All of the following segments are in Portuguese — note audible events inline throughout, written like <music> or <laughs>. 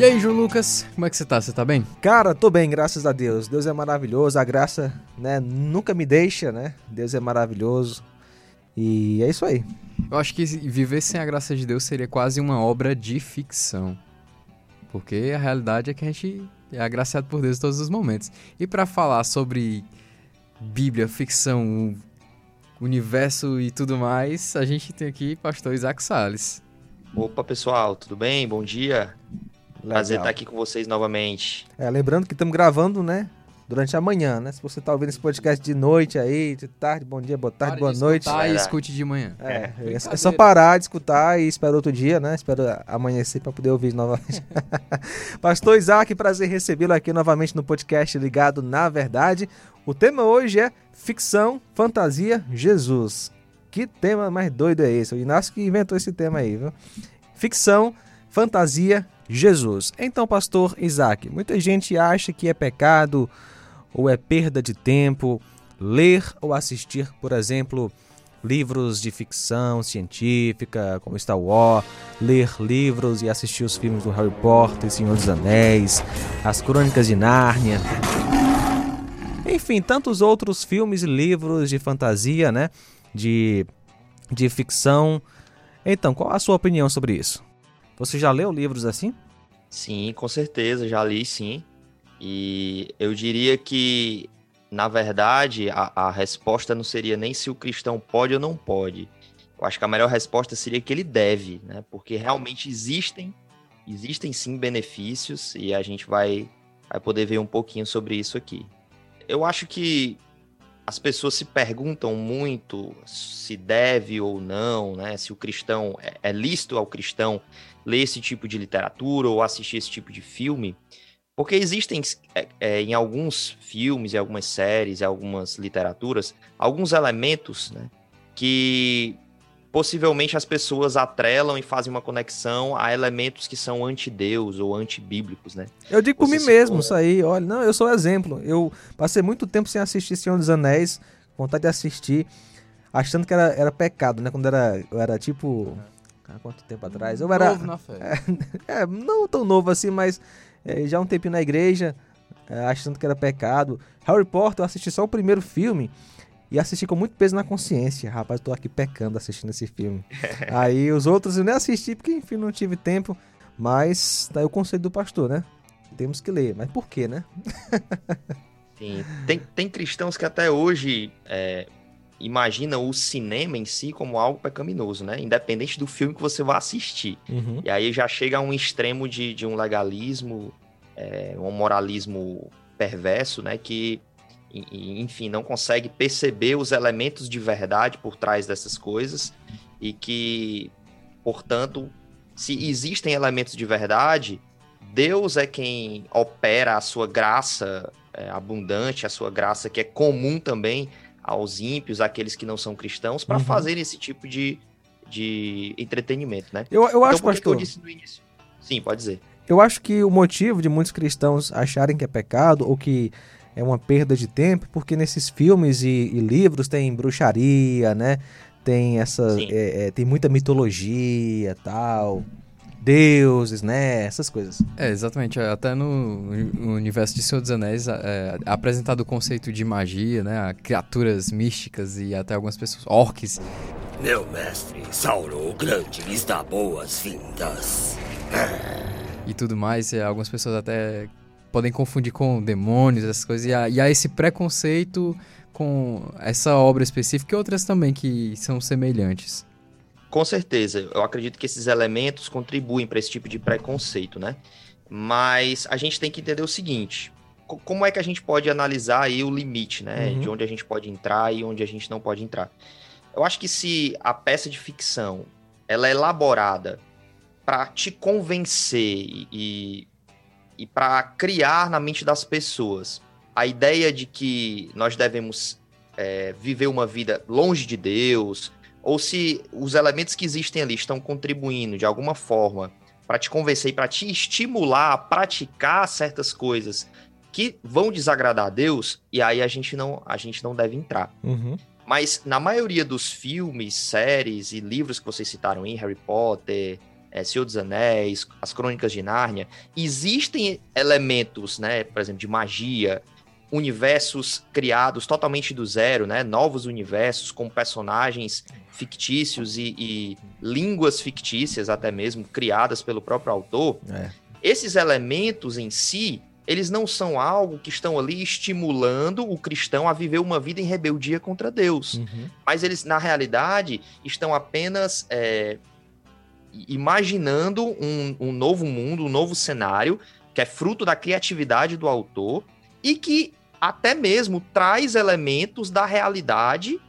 E aí, João Lucas, como é que você tá? Você tá bem? Cara, tô bem, graças a Deus. Deus é maravilhoso, a graça, né, nunca me deixa, né? Deus é maravilhoso. E é isso aí. Eu acho que viver sem a graça de Deus seria quase uma obra de ficção. Porque a realidade é que a gente é agraciado por Deus em todos os momentos. E para falar sobre Bíblia, ficção, universo e tudo mais, a gente tem aqui pastor Isaac Salles. Opa, pessoal, tudo bem? Bom dia. Legal. Prazer estar aqui com vocês novamente. É, lembrando que estamos gravando, né? Durante a manhã, né? Se você está ouvindo esse podcast de noite aí, de tarde, bom dia, boa tarde, Pare boa noite. e escute de manhã. É, é, é, é só parar de escutar e esperar outro dia, né? Espero amanhecer para poder ouvir novamente. <laughs> Pastor Isaac, prazer recebê-lo aqui novamente no podcast Ligado na Verdade. O tema hoje é ficção, fantasia, Jesus. Que tema mais doido é esse? O Inácio que inventou esse tema aí, viu? Ficção, fantasia, Jesus. Então, pastor Isaac, muita gente acha que é pecado ou é perda de tempo ler ou assistir, por exemplo, livros de ficção científica, como Star Wars, ler livros e assistir os filmes do Harry Potter, Senhor dos Anéis, as Crônicas de Nárnia. Enfim, tantos outros filmes e livros de fantasia, né? De, de ficção. Então, qual a sua opinião sobre isso? Você já leu livros assim? Sim, com certeza, já li sim. E eu diria que, na verdade, a, a resposta não seria nem se o cristão pode ou não pode. Eu acho que a melhor resposta seria que ele deve, né? Porque realmente existem, existem sim benefícios e a gente vai, vai poder ver um pouquinho sobre isso aqui. Eu acho que as pessoas se perguntam muito se deve ou não, né? Se o cristão é, é lícito ao cristão ler esse tipo de literatura ou assistir esse tipo de filme, porque existem é, é, em alguns filmes, em algumas séries, em algumas literaturas, alguns elementos né, que possivelmente as pessoas atrelam e fazem uma conexão a elementos que são anti-Deus ou antibíblicos, né? Eu digo por mim mesmo isso aí, olha, não, eu sou exemplo. Eu passei muito tempo sem assistir Senhor dos Anéis, vontade de assistir, achando que era, era pecado, né? Quando era, eu era tipo... Há quanto tempo atrás? Eu era... Novo na fé. É, <laughs> é não tão novo assim, mas é, já um tempinho na igreja, é, achando que era pecado. Harry Potter, eu assisti só o primeiro filme e assisti com muito peso na consciência. Rapaz, eu tô aqui pecando assistindo esse filme. <laughs> Aí os outros eu nem assisti porque, enfim, não tive tempo. Mas tá aí o conselho do pastor, né? Temos que ler. Mas por quê, né? <laughs> Sim. Tem, tem cristãos que até hoje é, imaginam o cinema em si como algo pecaminoso, né? Independente do filme que você vai assistir. Uhum. E aí já chega a um extremo de, de um legalismo, é, um moralismo perverso, né? Que enfim, não consegue perceber os elementos de verdade por trás dessas coisas e que, portanto, se existem elementos de verdade, Deus é quem opera a sua graça é, abundante, a sua graça que é comum também aos ímpios, àqueles que não são cristãos, para uhum. fazer esse tipo de, de entretenimento, né? Eu, eu então, acho, pastor... eu disse no início. Sim, pode dizer. Eu acho que o motivo de muitos cristãos acharem que é pecado ou que é uma perda de tempo, porque nesses filmes e, e livros tem bruxaria, né? Tem essa. É, é, tem muita mitologia tal. Deuses, né? Essas coisas. É, exatamente. Até no, no universo de Senhor dos Anéis é, é, apresentado o conceito de magia, né? Criaturas místicas e até algumas pessoas. Orques. Meu mestre, Sauron o Grande lhes dá boas-vindas. E tudo mais. E algumas pessoas até podem confundir com demônios, essas coisas. E há, e há esse preconceito com essa obra específica e outras também que são semelhantes. Com certeza, eu acredito que esses elementos contribuem para esse tipo de preconceito, né? Mas a gente tem que entender o seguinte: como é que a gente pode analisar aí o limite, né? Uhum. De onde a gente pode entrar e onde a gente não pode entrar. Eu acho que se a peça de ficção ela é elaborada para te convencer e, e para criar na mente das pessoas a ideia de que nós devemos é, viver uma vida longe de Deus, ou se os elementos que existem ali estão contribuindo de alguma forma para te convencer e para te estimular a praticar certas coisas que vão desagradar a Deus, e aí a gente não, a gente não deve entrar. Uhum. Mas na maioria dos filmes, séries e livros que vocês citaram em Harry Potter, é, Senhor dos Anéis, as Crônicas de Nárnia, existem elementos, né, por exemplo, de magia, universos criados totalmente do zero, né, novos universos com personagens fictícios e, e línguas fictícias até mesmo criadas pelo próprio autor. É. Esses elementos em si, eles não são algo que estão ali estimulando o cristão a viver uma vida em rebeldia contra Deus. Uhum. Mas eles, na realidade, estão apenas é, imaginando um, um novo mundo, um novo cenário, que é fruto da criatividade do autor e que até mesmo traz elementos da realidade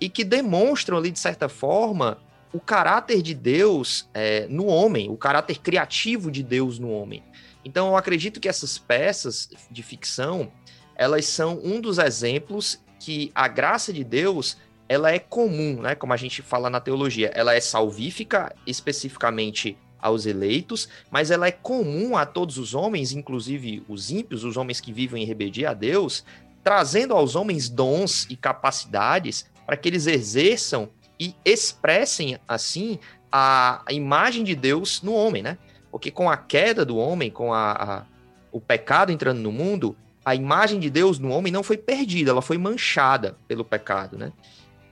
e que demonstram ali, de certa forma, o caráter de Deus é, no homem, o caráter criativo de Deus no homem. Então, eu acredito que essas peças de ficção, elas são um dos exemplos que a graça de Deus ela é comum, né? Como a gente fala na teologia, ela é salvífica especificamente aos eleitos, mas ela é comum a todos os homens, inclusive os ímpios, os homens que vivem em rebeldia a Deus, trazendo aos homens dons e capacidades para que eles exerçam e expressem assim a, imagem de Deus no homem, né? Porque com a queda do homem, com a, a, o pecado entrando no mundo, a imagem de Deus no homem não foi perdida, ela foi manchada pelo pecado, né?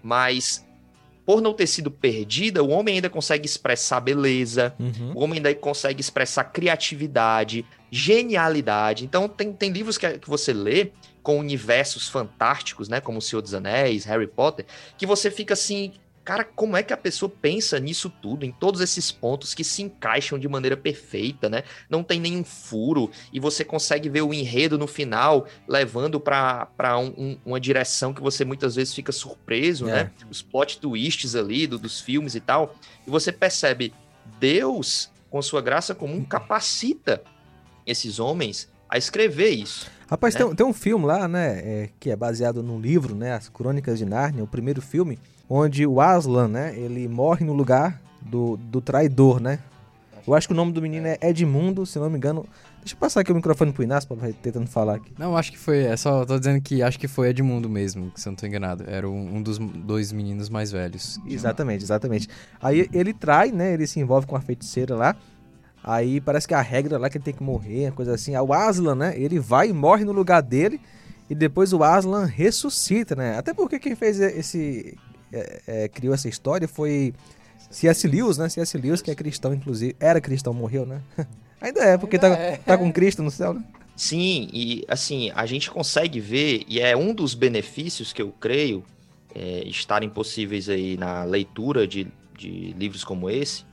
Mas por não ter sido perdida, o homem ainda consegue expressar beleza, Uhum. o homem ainda consegue expressar criatividade, genialidade. Então, tem, tem livros que, que você lê com universos fantásticos, né? Como O Senhor dos Anéis, Harry Potter, que você fica assim. Cara, como é que a pessoa pensa nisso tudo, em todos esses pontos que se encaixam de maneira perfeita, né? Não tem nenhum furo e você consegue ver o enredo no final levando para um, um, uma direção que você muitas vezes fica surpreso, É. né? Os plot twists ali do- dos filmes e tal. E você percebe Deus, com sua graça comum, capacita esses homens a escrever isso. Rapaz, né? tem, tem um filme lá, né, é, que é baseado num livro, né, As Crônicas de Nárnia, o primeiro filme, onde o Aslan, né, ele morre no lugar do, do traidor, né? Eu acho que o nome do menino é Edmundo, se não me engano. Deixa eu passar aqui o microfone pro Inácio pra tentando falar aqui. Não, acho que foi. É só tô dizendo que acho que foi Edmundo mesmo, se eu não tô enganado. Era um, dos dois meninos mais velhos. Exatamente, exatamente. Aí ele trai, né? Ele se envolve com a feiticeira lá. Aí parece que a regra lá é que ele tem que morrer, uma coisa assim. O Aslan, né? Ele vai e morre no lugar dele. E depois o Aslan ressuscita, né? Até porque quem fez esse. É, é, criou essa história foi C.S. Lewis, né? C.S. Lewis, que é cristão, inclusive. Era cristão, morreu, né? <laughs> Ainda é, porque tá, tá com Cristo no céu, né? Sim, e assim, a gente consegue ver, e é um dos benefícios que eu creio é, estarem possíveis aí na leitura de, de livros como esse,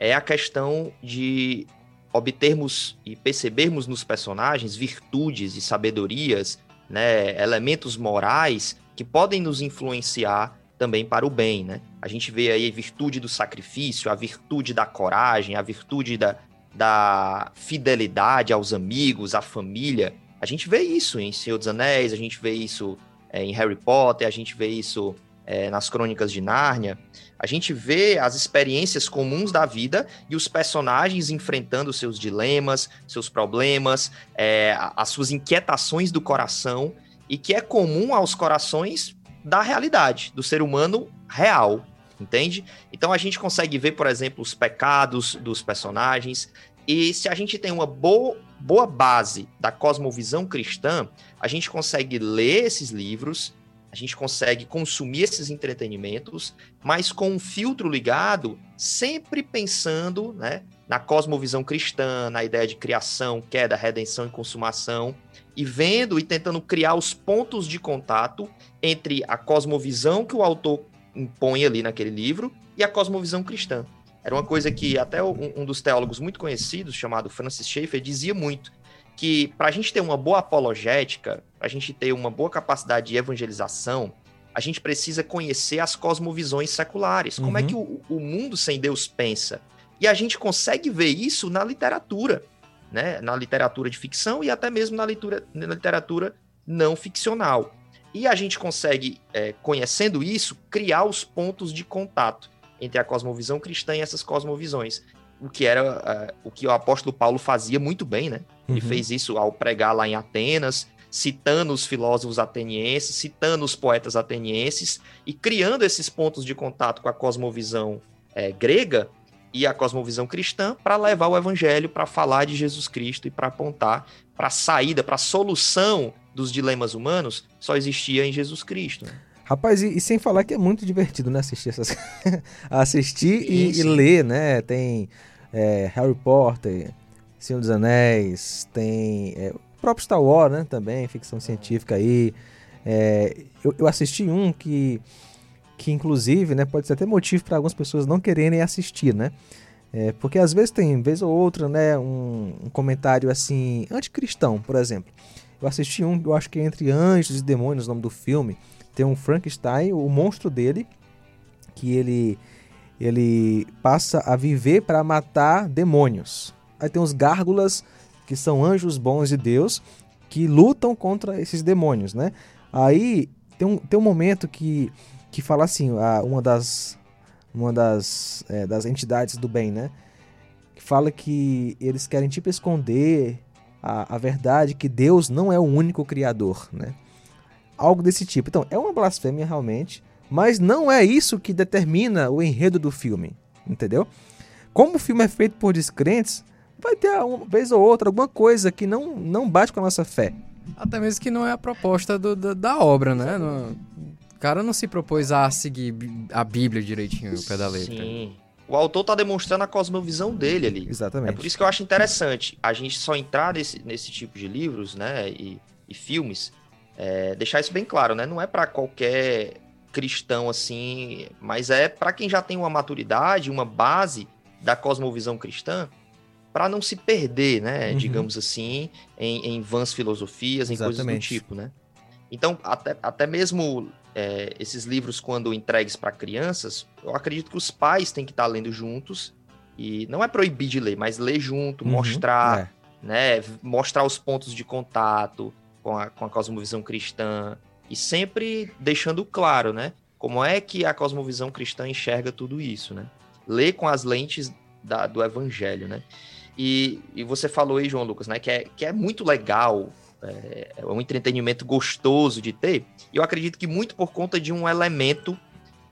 é a questão de obtermos e percebermos nos personagens virtudes e sabedorias, né, elementos morais que podem nos influenciar também para o bem, né? A gente vê aí a virtude do sacrifício, a virtude da coragem, a virtude da, da fidelidade aos amigos, à família. A gente vê isso em Senhor dos Anéis, a gente vê isso é, em Harry Potter, a gente vê isso é, nas Crônicas de Nárnia. A gente vê as experiências comuns da vida e os personagens enfrentando seus dilemas, seus problemas, é, as suas inquietações do coração e que é comum aos corações da realidade, do ser humano real, entende? Então a gente consegue ver, por exemplo, os pecados dos personagens, e se a gente tem uma boa, boa base da cosmovisão cristã, a gente consegue ler esses livros, a gente consegue consumir esses entretenimentos, mas com um filtro ligado, sempre pensando né, na cosmovisão cristã, na ideia de criação, queda, redenção e consumação, e vendo e tentando criar os pontos de contato entre a cosmovisão que o autor impõe ali naquele livro e a cosmovisão cristã. Era uma coisa que até um, um dos teólogos muito conhecidos, chamado Francis Schaeffer, dizia muito, que para a gente ter uma boa apologética, para a gente ter uma boa capacidade de evangelização, a gente precisa conhecer as cosmovisões seculares. Como é Uhum. que o, o mundo sem Deus pensa? E a gente consegue ver isso na literatura, né? Na literatura de ficção e até mesmo na, leitura, na literatura não ficcional. E a gente consegue, é, conhecendo isso, criar os pontos de contato entre a cosmovisão cristã e essas cosmovisões. O que era é, o que o apóstolo Paulo fazia muito bem, né? Ele Uhum. fez isso ao pregar lá em Atenas, citando os filósofos atenienses, citando os poetas atenienses e criando esses pontos de contato com a cosmovisão é, grega e a cosmovisão cristã para levar o evangelho, para falar de Jesus Cristo e para apontar para a saída, para a solução dos dilemas humanos, só existia em Jesus Cristo. né? Rapaz, e, e sem falar que é muito divertido, né? Assistir essas <laughs> Assistir e, e ler, né? Tem é, Harry Potter, Senhor dos Anéis, tem é, o próprio Star Wars, né? Também, ficção científica aí. É, eu, eu assisti um que, que inclusive, né? Pode ser até motivo para algumas pessoas não quererem assistir, né? É, porque às vezes tem, vez ou outra, né? Um, um comentário assim, anticristão, por exemplo. Eu assisti um, eu acho que é Entre Anjos e Demônios, o nome do filme. Tem um Frankenstein, o monstro dele, que ele ele passa a viver para matar demônios. Aí tem os gárgulas, que são anjos bons de Deus, que lutam contra esses demônios, né? Aí tem um, tem um momento que, que fala assim, uma das, uma das, é, das entidades do bem, né? Que fala que eles querem tipo esconder a, a verdade que Deus não é o único criador, né? Algo desse tipo. Então, é uma blasfêmia realmente, mas não é isso que determina o enredo do filme, entendeu? Como o filme é feito por descrentes, vai ter uma vez ou outra alguma coisa que não, não bate com a nossa fé. Até mesmo que não é a proposta do- da, da obra, né? Não- o cara não se propôs a seguir a Bíblia direitinho, o pé da letra. Sim. O autor tá demonstrando a cosmovisão dele ali. É Exatamente. por isso que eu acho interessante a gente só entrar nesse, nesse tipo de livros, né, e, e filmes, é, deixar isso bem claro, né? Não é para qualquer cristão assim, mas é para quem já tem uma maturidade, uma base da cosmovisão cristã, para não se perder, né, Uhum. digamos assim, em, em vãs filosofias, em coisas do Exatamente. tipo, né? Então, até, até mesmo é, esses livros, quando entregues para crianças, eu acredito que os pais têm que estar lendo juntos. E não é proibir de ler, mas ler junto, Uhum, mostrar, é. né? Mostrar os pontos de contato com a, com a cosmovisão cristã. E sempre deixando claro, né? Como é que a cosmovisão cristã enxerga tudo isso, né? Ler com as lentes da- do evangelho, né? E, e você falou aí, João Lucas, né? Que é, que é muito legal, é, é um entretenimento gostoso de ter. E eu acredito que muito por conta de um elemento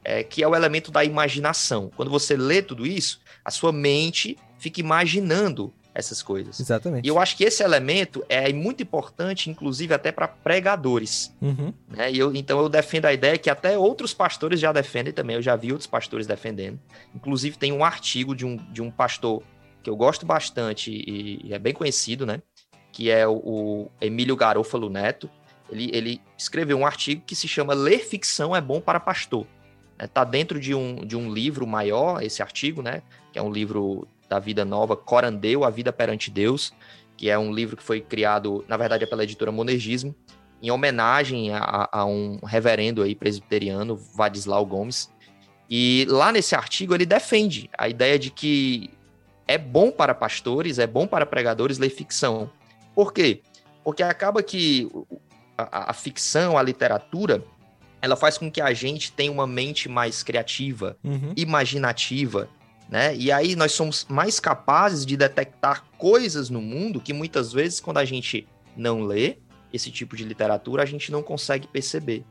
é, que é o elemento da imaginação. Quando você lê tudo isso, a sua mente fica imaginando essas coisas. Exatamente. E eu acho que esse elemento é muito importante, inclusive até para pregadores. Uhum. Né? E eu, então eu defendo a ideia que até outros pastores já defendem também. Eu já vi outros pastores defendendo. Inclusive tem um artigo de um, de um pastor que eu gosto bastante e, e é bem conhecido, né? Que é o, o Emílio Garofalo Neto. Ele, ele escreveu um artigo que se chama Ler Ficção é Bom para Pastor. Está dentro de um, de um livro maior, esse artigo, né? Que é um livro da Vida Nova, Corandeu, A Vida Perante Deus, que é um livro que foi criado, na verdade, é pela editora Monergismo, em homenagem a, a um reverendo aí presbiteriano, Vadislau Gomes. E lá nesse artigo ele defende a ideia de que é bom para pastores, é bom para pregadores ler ficção. Por quê? Porque acaba que a, a ficção, a literatura, ela faz com que a gente tenha uma mente mais criativa, Uhum. imaginativa, né? E aí nós somos mais capazes de detectar coisas no mundo que muitas vezes, quando a gente não lê esse tipo de literatura, a gente não consegue perceber.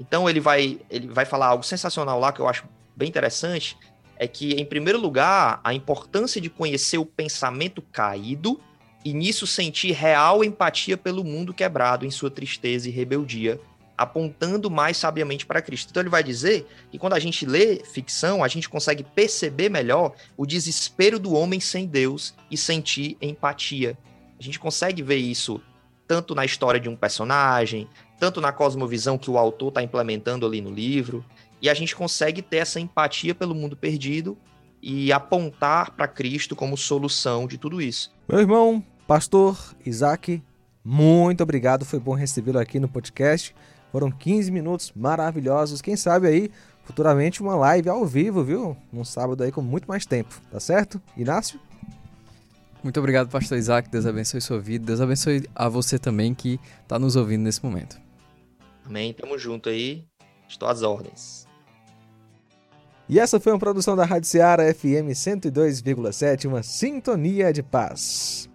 Então ele vai, ele vai falar algo sensacional lá que eu acho bem interessante, é que, em primeiro lugar, a importância de conhecer o pensamento caído e nisso sentir real empatia pelo mundo quebrado em sua tristeza e rebeldia, apontando mais sabiamente para Cristo. Então ele vai dizer que quando a gente lê ficção, a gente consegue perceber melhor o desespero do homem sem Deus e sentir empatia. A gente consegue ver isso tanto na história de um personagem, tanto na cosmovisão que o autor está implementando ali no livro, e a gente consegue ter essa empatia pelo mundo perdido e apontar para Cristo como solução de tudo isso. Meu irmão, pastor Isaac, muito obrigado. Foi bom recebê-lo aqui no podcast. Foram 15 minutos maravilhosos. Quem sabe aí, futuramente, uma live ao vivo, viu? Num sábado aí com muito mais tempo, tá certo? Inácio? Muito obrigado, pastor Isaac. Deus abençoe sua vida. Deus abençoe a você também que está nos ouvindo nesse momento. Amém? Tamo junto aí. Estou às ordens. E essa foi uma produção da Rádio Seara FM 102,7, uma sintonia de paz.